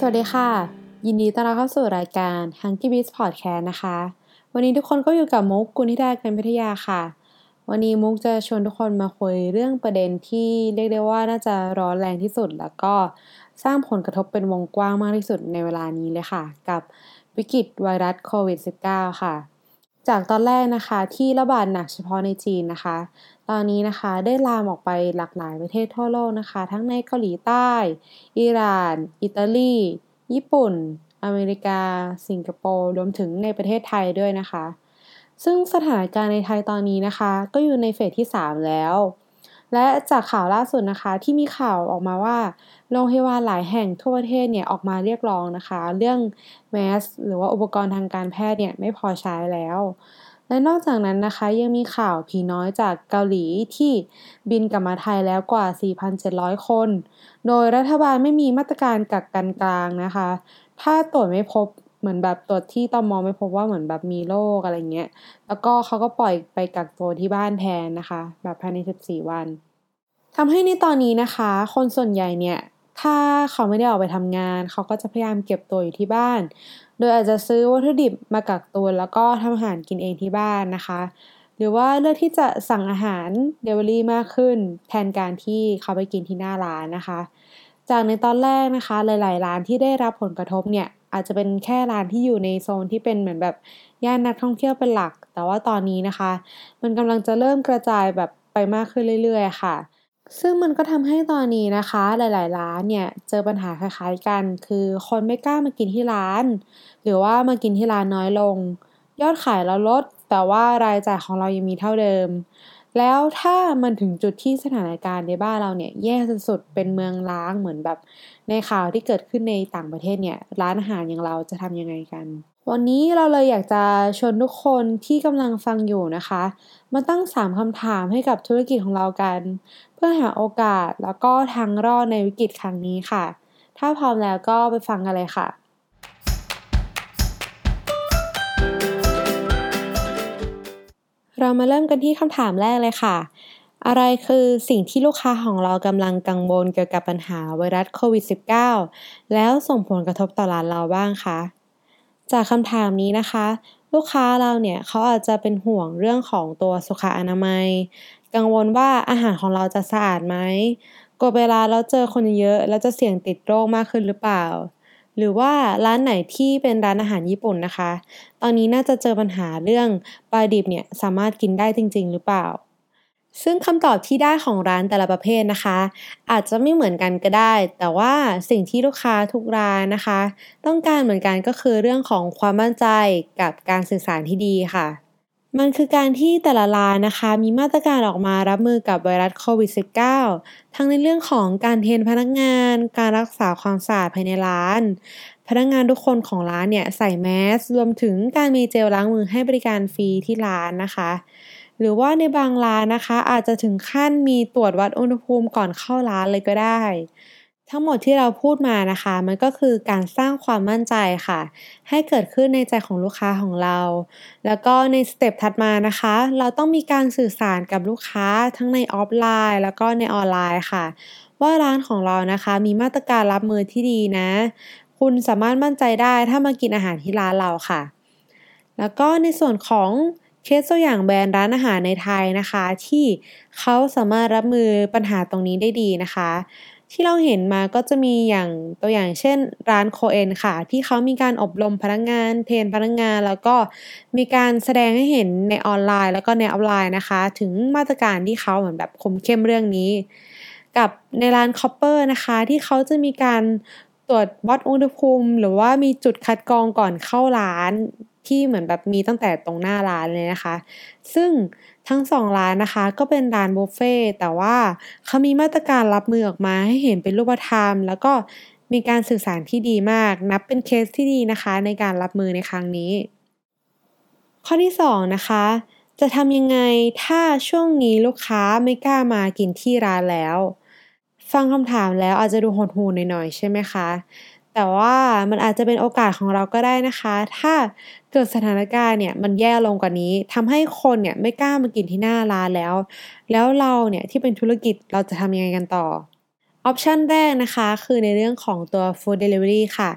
สวัสดีค่ะ ยินดีต้อนรับเข้าสู่รายการ h u n k y Beats Podcast นะคะ วันนี้ทุกคนก็อยู่กับมุกกุณิดากันพิทยาค่ะ วันนี้มุกจะชวนทุกคนมาคุยเรื่องประเด็นที่เรียกได้ว่าน่าจะร้อนแรงที่สุด แล้วก็สร้างผลกระทบเป็นวงกว้างมากที่สุดในเวลานี้เลยค่ะ กับวิกฤตไวรัสโควิด -19 ค่ะ จากตอนแรกนะคะที่ระบาดหนักเฉพาะในจีนนะคะ ตอนนี้นะคะได้ลามออกไปหลากหลายประเทศทั่วโลกนะคะ ทั้งในเกาหลีใต้ อิหร่าน อิตาลี ญี่ปุ่น อเมริกา สิงคโปร์รวมถึงในประเทศไทยด้วยนะคะ ซึ่งสถานการณ์ในไทยตอนนี้นะคะ ก็อยู่ในเฟสที่ 3 แล้ว และจากข่าวล่าสุดนะคะที่มีข่าวออกมาว่าโรงพยาบาลหลายแห่งทั่วประเทศเนี่ยออกมาเรียกร้องนะคะ เรื่องแมสหรือว่าอุปกรณ์ทางการแพทย์เนี่ยไม่พอใช้แล้ว และนอกจากนั้นนะคะยังมีข่าวผีน้อยจากเกาหลีที่บินกลับมาไทยแล้วกว่า 4,700 คน โดยรัฐบาลไม่มีมาตรการกักกันกลางนะคะ ถ้าตรวจไม่พบเหมือนแบบตรวจที่ตอมอไม่พบว่าเหมือนแบบมีโรคอะไรเงี้ย แล้วก็เขาก็ปล่อยไปกักตัวที่บ้านแทนนะคะ แบบภายใน 14 วัน ทำให้ในตอนนี้นะคะ คนส่วนใหญ่เนี่ยถ้าเขาไม่ได้ออกไปทำงาน เขาก็จะพยายามเก็บตัวอยู่ที่บ้าน โดยอาจจะซื้อวัตถุดิบมากักตุนแล้วก็ทำอาหารกินเองที่บ้านนะคะ หรือว่าเลือกที่จะสั่งอาหารเดลิเวอรี่มากขึ้น แทนการที่เขาไปกินที่หน้าร้านนะคะ จากในตอนแรกนะคะ หลาย ๆ ร้านที่ได้รับผลกระทบเนี่ยอาจจะเป็นแค่ร้านที่อยู่ในโซนที่เป็นเหมือนแบบย่านนักท่องเที่ยวเป็นหลัก แต่ว่าตอนนี้นะคะ มันกำลังจะเริ่มกระจายแบบไปมากขึ้นเรื่อย ๆ ค่ะ ซึ่งมันก็ทำให้ตอนนี้นะคะหลายๆ ร้านเนี่ยเจอปัญหาคล้ายๆกัน คือคนไม่กล้ามากินที่ร้าน หรือว่ามากินที่ร้านน้อยลง ยอดขายเราลด แต่ว่ารายจ่ายของเรายังมีเท่าเดิม แล้วถ้ามันถึงจุดที่สถานการณ์ในบ้านเราเนี่ยแย่สุดๆเป็นเมืองล้างเหมือนแบบในข่าวที่เกิดขึ้นในต่างประเทศเนี่ยร้านอาหารอย่างเราจะทำยังไงกัน วันนี้เราเลยอยากจะชวนทุกคนที่กำลังฟังอยู่นะคะ มาตั้ง 3คำถามให้กับธุรกิจของเรากัน เพื่อหาโอกาสแล้วก็ทางรอดในวิกฤตครั้งนี้ค่ะ ถ้าพร้อมแล้วก็ไปฟังกันเลยค่ะเรามาเริ่มกันที่คำถามแรกเลยค่ะ อะไรคือสิ่งที่ลูกค้าของเรากำลังกังวลเกี่ยวกับปัญหาไวรัสโควิด -19 แล้วส่งผลกระทบต่อร้านเราบ้างคะ จากคำถามนี้นะคะ ลูกค้าเราเนี่ยเขาอาจจะเป็นห่วงเรื่องของตัวสุขอนามัย กังวลว่าอาหารของเราจะสะอาดไหมกลัวเวลาเราเจอคนเยอะแล้วจะเสี่ยงติดโรคมากขึ้นหรือเปล่า หรือว่าร้านไหนที่เป็นร้านอาหารญี่ปุ่นนะคะ ตอนนี้น่าจะเจอปัญหาเรื่องปลาดิบเนี่ยสามารถกินได้จริง ๆ หรือเปล่า ซึ่งคำตอบที่ได้ของร้านแต่ละประเภทนะคะ อาจจะไม่เหมือนกันก็ได้ แต่ว่าสิ่งที่ลูกค้าทุกร้านนะคะ ต้องการเหมือนกันก็คือเรื่องของความมั่นใจกับการสื่อสารที่ดีค่ะ มันคือการที่แต่ละร้านนะคะ มีมาตรการออกมารับมือกับไวรัสโควิด -19 ทั้งในเรื่องของการ train พนักงาน การรักษาความสะอาดภายในร้าน พนักงานทุกคนของร้านเนี่ยใส่แมสรวมถึงการมีเจลล้างมือให้บริการฟรีที่ร้านนะคะ หรือว่าในบางร้านนะคะ อาจจะถึงขั้นมีตรวจวัดอุณหภูมิก่อนเข้าร้านเลยก็ได้ ทั้งหมดที่เราพูดมานะคะ มันก็คือการสร้างความมั่นใจค่ะ ให้เกิดขึ้นในใจของลูกค้าของเรา แล้วก็ใน step ถัดมานะคะ เราต้องมีการสื่อสารกับลูกค้าทั้งในออฟไลน์ แล้วก็ในออนไลน์ค่ะ ว่าร้านของเรานะคะ มีมาตรการรับมือที่ดีนะ คุณสามารถมั่นใจได้ถ้ามากินอาหารที่ร้านเราค่ะ แล้วก็ในส่วนของ เคสตัวอย่างแบรนด์ร้านอาหารในไทยนะคะ ที่เขาสามารถรับมือปัญหาตรงนี้ได้ดีนะคะ ที่เราเห็นมาก็จะมีอย่างตัวอย่างเช่น ร้านโคเอนค่ะ ที่เขามีการอบรมพนักงาน train พนักงาน แล้วก็มีการแสดงให้เห็นในออนไลน์ แล้วก็ในออฟไลน์นะคะ ถึงมาตรการที่เขาเหมือนแบบคุมเข้มเรื่องนี้ กับในร้าน Copper นะคะ ที่เขาจะมีการตรวจวัดอุณหภูมิ หรือว่ามีจุดคัดกรองก่อนเข้าร้าน ที่เหมือนแบบมีตั้งแต่ตรงหน้าร้านเลยนะคะ ซึ่งทั้งสองร้านนะคะ ก็เป็นร้านบุฟเฟ่แต่ว่าเขามีมาตรการรับมือออกมาให้เห็นเป็นรูปธรรม แล้วก็มีการสื่อสารที่ดีมาก นับเป็นเคสที่ดีนะคะ ในการรับมือในครั้งนี้ ข้อที่2นะคะจะทำยังไงถ้าช่วงนี้ลูกค้าไม่กล้ามากินที่ร้านแล้ว ฟังคำถามแล้วอาจจะดูหดหู่หน่อยๆใช่ไหมคะ แต่ว่ามันอาจจะเป็นโอกาสของเราก็ได้นะคะ ถ้าเกิดสถานการณ์เนี่ยมันแย่ลงกว่านี้ทำให้คนเนี่ยไม่กล้ามากินที่หน้าร้านแล้ว แล้วเราเนี่ยที่เป็นธุรกิจเราจะทำยังไงกันต่อออปชันแรกนะคะคือในเรื่องของตัว Food Delivery ค่ะ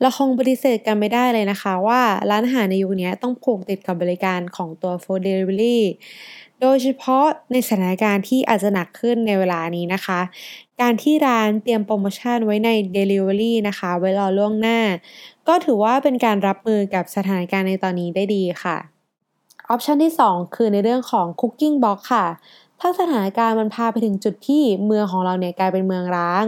เราคงปฏิเสธกันไม่ได้เลยนะคะ ว่าร้านอาหารในยุคนี้ต้องผูกติดกับบริการของตัว Food Delivery โดยเฉพาะในสถานการณ์ที่อาจจะหนักขึ้นในเวลานี้นะคะ การที่ร้านเตรียมโปรโมชั่นไว้ใน Delivery นะคะ ไว้รอล่วงหน้า ก็ถือว่าเป็นการรับมือกับสถานการณ์ในตอนนี้ได้ดีค่ะออปชันที่ 2 คือในเรื่องของ Cooking Box ค่ะ ถ้าสถานการณ์มันพาไปถึงจุดที่เมืองของเราเนี่ยกลายเป็นเมืองร้าง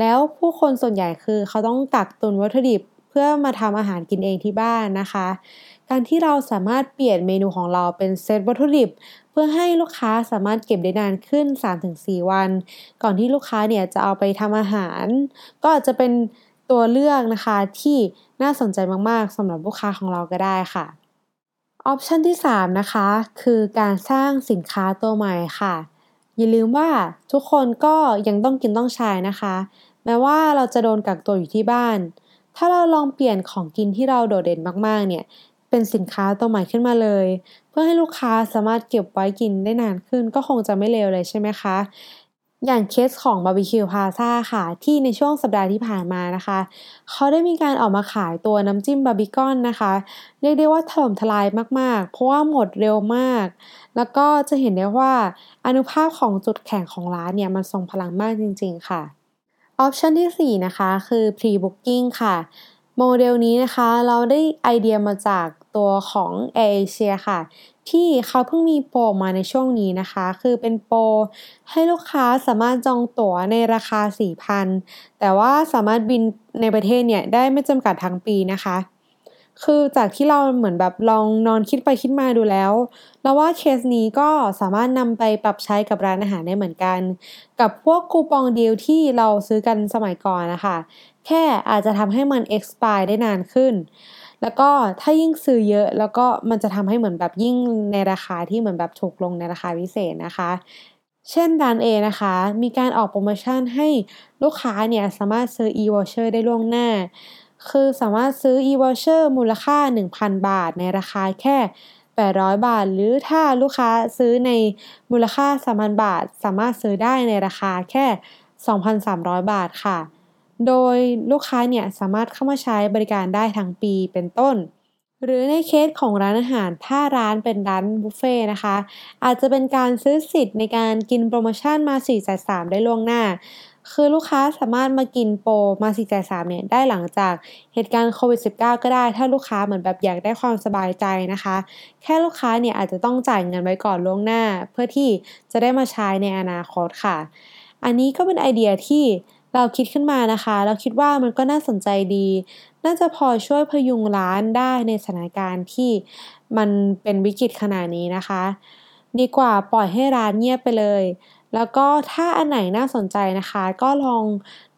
แล้วผู้คนส่วนใหญ่คือเขาต้องกักตุนวัตถุดิบเพื่อมาทำอาหารกินเองที่บ้านนะคะ การที่เราสามารถเปลี่ยนเมนูของเราเป็นเซตวัตถุดิบ พื่อให้ลูกค้าสามารถเก็บได้นานขึ้น 3-4 วัน ก่อนที่ลูกค้าเนี่ยจะเอาไปทำอาหาร ก็จจะเป็นตัวเลือกนะคะที่น่าสนใจมากๆสำหรับลูกค้าของเราก็ได้ค่ะออปชันที่ 3 นะคะ คือการสร้างสินค้าตัวใหม่ค่ะ อย่าลืมว่าทุกคนก็ยังต้องกินต้องใช้นะคะ แม้ว่าเราจะโดนกักตัวอยู่ที่บ้าน ถ้าเราลองเปลี่ยนของกินที่เราโดดเด่นมากๆเนี่ย เป็นสินค้าตัวใหม่ขึ้นมาเลย เพื่อให้ลูกค้าสามารถเก็บไว้กินได้นานขึ้นก็คงจะไม่เลวเลยใช่ไหมคะ อย่างเคสของบาร์บีคิวพลาซ่าค่ะ ที่ในช่วงสัปดาห์ที่ผ่านมานะคะ เขาได้มีการออกมาขายตัวน้ำจิ้มบาร์บีกอนนะคะ เรียกได้ว่าถล่มทลายมากๆ เพราะว่าหมดเร็วมาก แล้วก็จะเห็นได้ว่าอนุภาพของจุดแข็งของร้านเนี่ยมันทรงพลังมากจริง ๆ ค่ะออปชันที่ 4 นะคะ คือ Pre-Booking ค่ะ โมเดลนี้นะคะ เราได้ไอเดียมาจากตัวของเอเชียค่ะ ที่เขาเพิ่งมีโปรมาในช่วงนี้นะคะ คือเป็นโปรให้ลูกค้าสามารถจองตั๋วในราคา 4,000 แต่ว่าสามารถบินในประเทศเนี่ยได้ไม่จำกัดทั้งปีนะคะคือจากที่เราเหมือนแบบลองนอนคิดไปคิดมาดูแล้วเราว่าเคสนี้ก็สามารถนำไปปรับใช้กับร้านอาหารได้เหมือนกัน กับพวกคูปองเดีลที่เราซื้อกันสมัยก่อนนะคะ แค่อาจจะทำให้มัน expire ได้นานขึ้น แล้วก็ถ้ายิ่งซื้อเยอะแล้วก็มันจะทำให้เหมือนแบบยิ่งในราคาที่เหมือนแบบถูกลงในราคาพิเศษนะคะเช่นร้านเอนะคะ มีการออกโปรโมชั่นให้ลูกค้าเนี่ยสามารถซื้อ e-voucher ได้ล่วงหน้า คือสามารถซื้อ e-voucher มูลค่า 1,000 บาท ในราคาแค่ 800 บาท หรือถ้าลูกค้าซื้อในมูลค่า 3,000 บาท สามารถซื้อได้ในราคาแค่ 2,300 บาทค่ะ โดยลูกค้าเนี่ยสามารถเข้ามาใช้บริการได้ทั้งปีเป็นต้น หรือในเคสของร้านอาหาร ถ้าร้านเป็นร้านบุฟเฟ่นะคะ อาจจะเป็นการซื้อสิทธิ์ในการกินโปรโมชั่นมา4จ่าย3ได้ล่วงหน้า คือลูกค้าสามารถมากินโปรมา4จ่าย3เนี่ยได้หลังจากเหตุการณ์โควิด -19 ก็ได้ ถ้าลูกค้าเหมือนแบบอยากได้ความสบายใจนะคะ แค่ลูกค้าเนี่ยอาจจะต้องจ่ายเงินไว้ก่อนล่วงหน้า เพื่อที่จะได้มาใช้ในอนาคตค่ะ อันนี้ก็เป็นไอเดียที่ เราคิดขึ้นมานะคะ เราคิดว่ามันก็น่าสนใจดี น่าจะพอช่วยพยุงร้านได้ในสถานการณ์ที่มันเป็นวิกฤตขนาดนี้นะคะ ดีกว่าปล่อยให้ร้านเงียบไปเลย แล้วก็ถ้าอันไหนน่าสนใจนะคะ ก็ลอง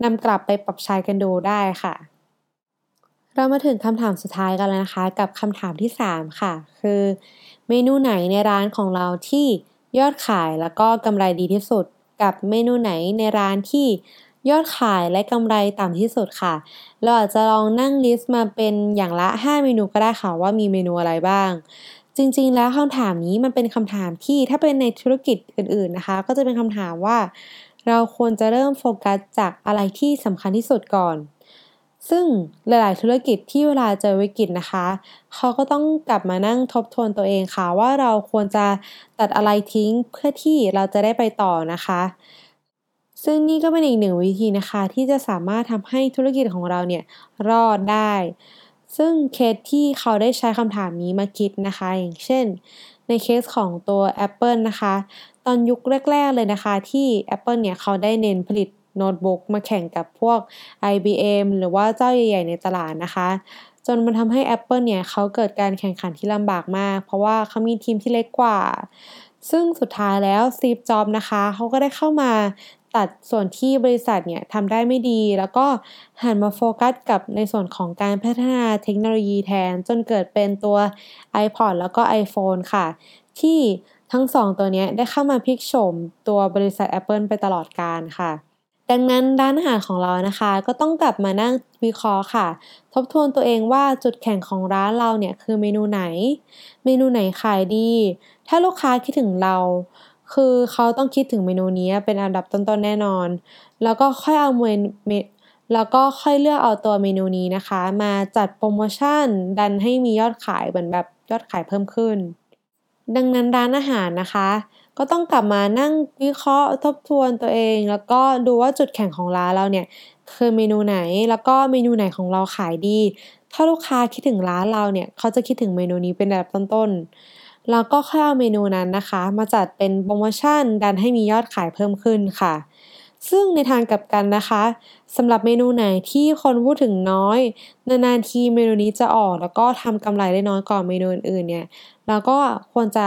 นำกลับไปปรับใช้กันดูได้ค่ะ เรามาถึงคำถามสุดท้ายกันแล้วนะคะ กับคำถามที่ 3 ค่ะ คือเมนูไหนในร้านของเราที่ยอดขายแล้วก็กำไรดีที่สุด กับเมนูไหนในร้านที่ ยอดขายและกำไรต่ำที่สุดค่ะ เราอาจจะลองนั่งลิสต์มาเป็นอย่างละ 5 เมนูก็ได้ค่ะว่ามีเมนูอะไรบ้าง จริงๆ แล้วคำถามนี้มันเป็นคำถามที่ถ้าเป็นในธุรกิจอื่นๆนะคะ ก็จะเป็นคำถามว่า เราควรจะเริ่มโฟกัสจากอะไรที่สำคัญที่สุดก่อน ซึ่งหลายๆ ธุรกิจที่เวลาเจอวิกฤตนะคะ เขาก็ต้องกลับมานั่งทบทวนตัวเองค่ะว่าเราควรจะตัดอะไรทิ้งเพื่อที่เราจะได้ไปต่อนะคะ ซึ่งนี่ก็เป็นอีกหนึ่งวิธีนะคะ ที่จะสามารถทำให้ธุรกิจของเราเนี่ยรอดได้ ซึ่งเคสที่เขาได้ใช้คำถามนี้มาคิดนะคะ อย่างเช่น ในเคสของตัว Apple นะคะ ตอนยุคแรก ๆ เลยนะคะ ที่ Apple เนี่ยเขาได้เน้นผลิตโน้ตบุ๊กมาแข่งกับพวก IBM หรือว่าเจ้าใหญ่ ๆ ในตลาดนะคะ จนมันทำให้ Apple เนี่ยเขาเกิดการแข่งขันที่ลำบากมาก เพราะว่าเขามีทีมที่เล็กกว่าซึ่งสุดท้ายแล้วซีฟจ็อบนะคะเขาก็ได้เข้ามา ตัดส่วนที่บริษัทเนี่ยทำได้ไม่ดี แล้วก็หันมาโฟกัสกับในส่วนของการพัฒนาเทคโนโลยีแทน จนเกิดเป็นตัว iPod แล้วก็ iPhone ค่ะ ที่ทั้งสองตัวนี้ได้เข้ามาพลิกโฉมตัวบริษัท Apple ไปตลอดการค่ะ ดังนั้นร้านอาหารของเรานะคะ ก็ต้องกลับมานั่งวิเคราะห์ค่ะ ทบทวนตัวเองว่าจุดแข็งของร้านเราเนี่ยคือเมนูไหน เมนูไหนขายดี ถ้าลูกค้าคิดถึงเรา คือเขาต้องคิดถึงเมนูนี้เป็นอันดับต้นๆแน่นอน แล้วก็ค่อยเอาเมนแล้วก็ค่อยเลือกเอาตัวเมนูนี้นะคะ มาจัดโปรโมชั่นดันให้มียอดขายเหมือนแบบยอดขายเพิ่มขึ้น ดังนั้นร้านอาหารนะคะ ก็ต้องกลับมานั่งวิเคราะห์ทบทวนตัวเอง แล้วก็ดูว่าจุดแข็งของร้านเราเนี่ยคือเมนูไหนแล้วก็เมนูไหนของเราขายดี ถ้าลูกค้าคิดถึงร้านเราเนี่ยเขาจะคิดถึงเมนูนี้เป็นแบบต้นๆ แล้วก็ค่อยเอาเมนูนั้นนะคะ มาจัดเป็นโปรโมชั่นดันให้มียอดขายเพิ่มขึ้นค่ะ ซึ่งในทางกลับกันนะคะสำหรับเมนูไหนที่คนพูดถึงน้อย นานๆทีเมนูนี้จะออกแล้วก็ทำกำไรได้น้อยกว่าเมนูอื่นๆเนี่ยเราก็ควรจะ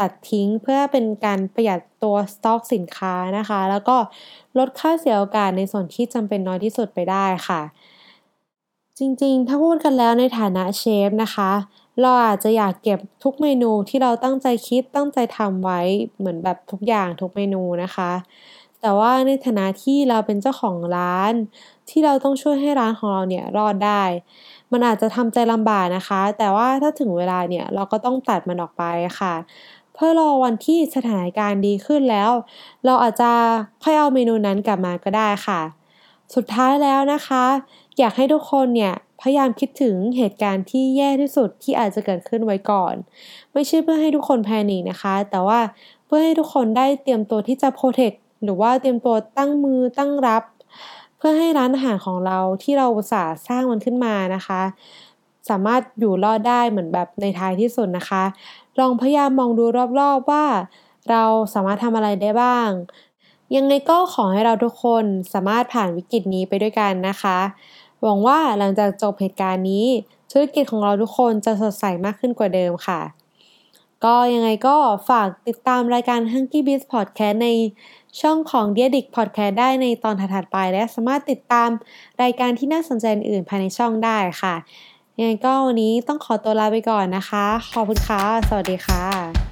ตัดทิ้งเพื่อเป็นการประหยัดตัวสต็อกสินค้านะคะ แล้วก็ลดค่าเสียโอกาสในส่วนที่จำเป็นน้อยที่สุดไปได้ค่ะ จริงๆ ถ้าพูดกันแล้วในฐานะเชฟนะคะ เราอาจจะอยากเก็บทุกเมนูที่เราตั้งใจคิดตั้งใจทำไว้เหมือนแบบทุกอย่างทุกเมนูนะคะ แต่ว่าในฐานะที่เราเป็นเจ้าของร้าน ที่เราต้องช่วยให้ร้านของเราเนี่ยรอดได้ มันอาจจะทำใจลำบากนะคะ แต่ว่าถ้าถึงเวลาเนี่ยเราก็ต้องตัดมันออกไปค่ะ เพื่อรอวันที่สถานการณ์ดีขึ้นแล้ว เราอาจจะค่อยเอาเมนูนั้นกลับมาก็ได้ค่ะ สุดท้ายแล้วนะคะ อยากให้ทุกคนเนี่ย พยายามคิดถึงเหตุการณ์ที่แย่ที่สุดที่อาจจะเกิดขึ้นไว้ก่อน ไม่ใช่เพื่อให้ทุกคนแพนิคนะคะ แต่ว่าเพื่อให้ทุกคนได้เตรียมตัวที่จะโปรเทคหรือว่าเตรียมตัวตั้งมือตั้งรับ เพื่อให้ร้านอาหารของเราที่เราสาสร้างมันขึ้นมานะคะ สามารถอยู่รอดได้เหมือนแบบในท้ายที่สุดนะคะ ลองพยายามมองดูรอบๆว่า เราสามารถทำอะไรได้บ้าง ยังไงก็ขอให้เราทุกคนสามารถผ่านวิกฤตนี้ไปด้วยกันนะคะ หวังว่าหลังจากจบเหตุการณ์นี้ ธุรกิจของเราทุกคนจะสดใสมากขึ้นกว่าเดิมค่ะ ก็ยังไงก็ฝากติดตามรายการ Hunky Biz Podcast ในช่องของ d e a d i c Podcast ได้ในตอนถัดๆไป และสามารถติดตามรายการที่น่าสนใจอื่นภายในช่องได้ค่ะยังไงก็วันนี้ต้องขอตัวลาไปก่อนนะคะ ขอบคุณค่ะ สวัสดีค่ะ